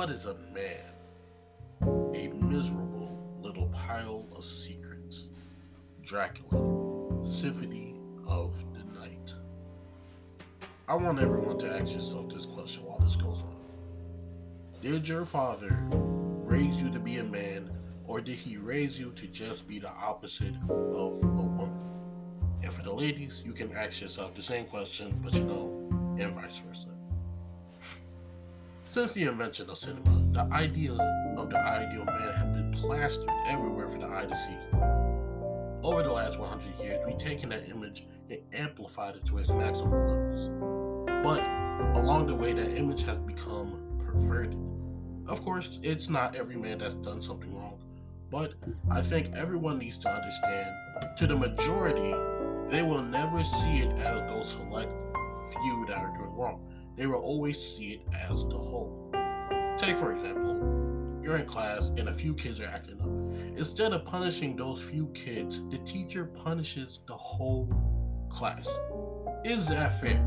What is a man? A miserable little pile of secrets. Dracula, Symphony of the Night. I want everyone to ask yourself this question while this goes on. Did your father raise you to be a man, or did he raise you to just be the opposite of a woman? And for the ladies, you can ask yourself the same question, but you know, and vice versa. Since the invention of cinema, the idea of the ideal man has been plastered everywhere for the eye to see. Over the last 100 years, we've taken that image and amplified it to its maximum levels. But along the way, that image has become perverted. Of course, it's not every man that's done something wrong, but I think everyone needs to understand to the majority, they will never see it as those select few that are doing wrong they will always see it as the whole. Take, for example, you're in class and a few kids are acting up. Instead of punishing those few kids, the teacher punishes the whole class. Is that fair?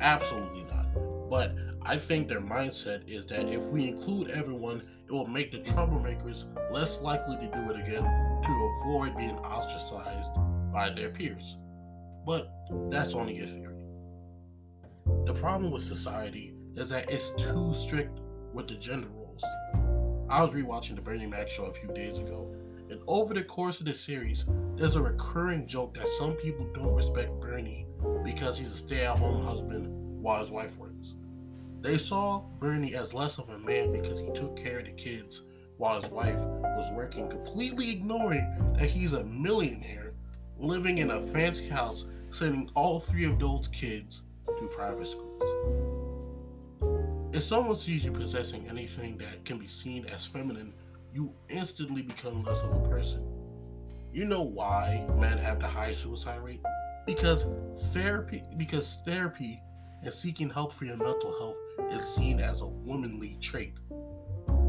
Absolutely not. But I think their mindset is that if we include everyone, it will make the troublemakers less likely to do it again to avoid being ostracized by their peers. But that's only a theory. The problem with society is that it's too strict with the gender roles. I was rewatching the Bernie Mac show a few days ago, and over the course of the series, there's a recurring joke that some people don't respect Bernie because he's a stay at home husband while his wife works. They saw Bernie as less of a man because he took care of the kids while his wife was working, completely ignoring that he's a millionaire living in a fancy house, sending all three of those kids to private schools. If someone sees you possessing anything that can be seen as feminine, you instantly become less of a person. You know why men have the high suicide rate? Because therapy because therapy and seeking help for your mental health is seen as a womanly trait.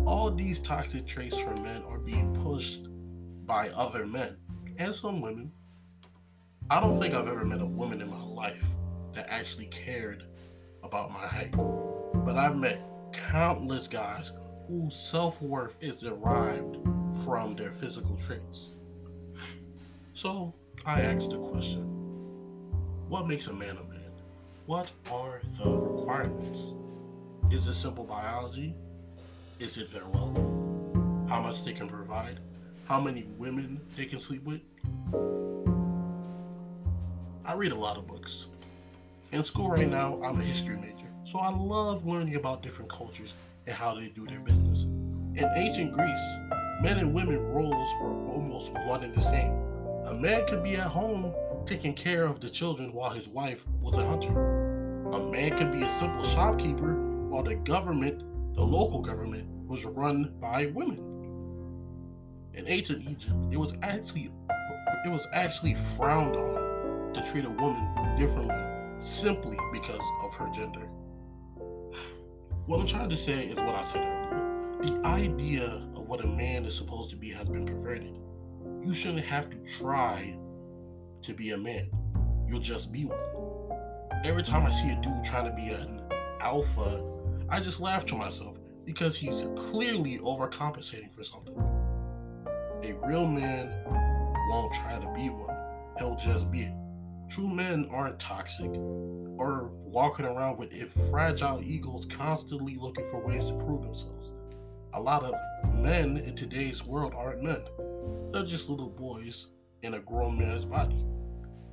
All these toxic traits for men are being pushed by other men and some women. I don't think I've ever met a woman in my life that actually cared about my height. But I've met countless guys whose self worth is derived from their physical traits. So I asked the question what makes a man a man? What are the requirements? Is it simple biology? Is it their wealth? How much they can provide? How many women they can sleep with? I read a lot of books. In school right now, I'm a history major, so I love learning about different cultures and how they do their business. In ancient Greece, men and women roles were almost one and the same. A man could be at home taking care of the children while his wife was a hunter. A man could be a simple shopkeeper while the government, the local government, was run by women. In ancient Egypt, it was actually it was actually frowned on to treat a woman differently simply because of her gender. What I'm trying to say is what I said earlier. The idea of what a man is supposed to be has been perverted. You shouldn't have to try to be a man. You'll just be one. Every time I see a dude trying to be an alpha, I just laugh to myself because he's clearly overcompensating for something. A real man won't try to be one, he'll just be it. True men aren't toxic or walking around with fragile egos constantly looking for ways to prove themselves. A lot of men in today's world aren't men. They're just little boys in a grown man's body.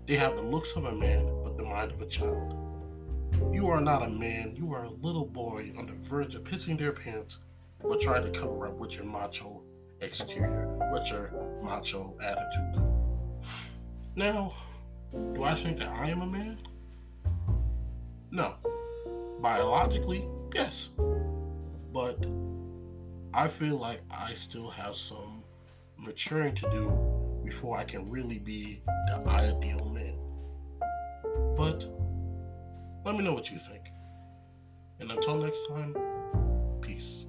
They have the looks of a man, but the mind of a child. You are not a man, you are a little boy on the verge of pissing their pants, but trying to cover up with your macho exterior, with your macho attitude. Now, do I think that I am a man? No. Biologically, yes. But I feel like I still have some maturing to do before I can really be the ideal man. But let me know what you think. And until next time, peace.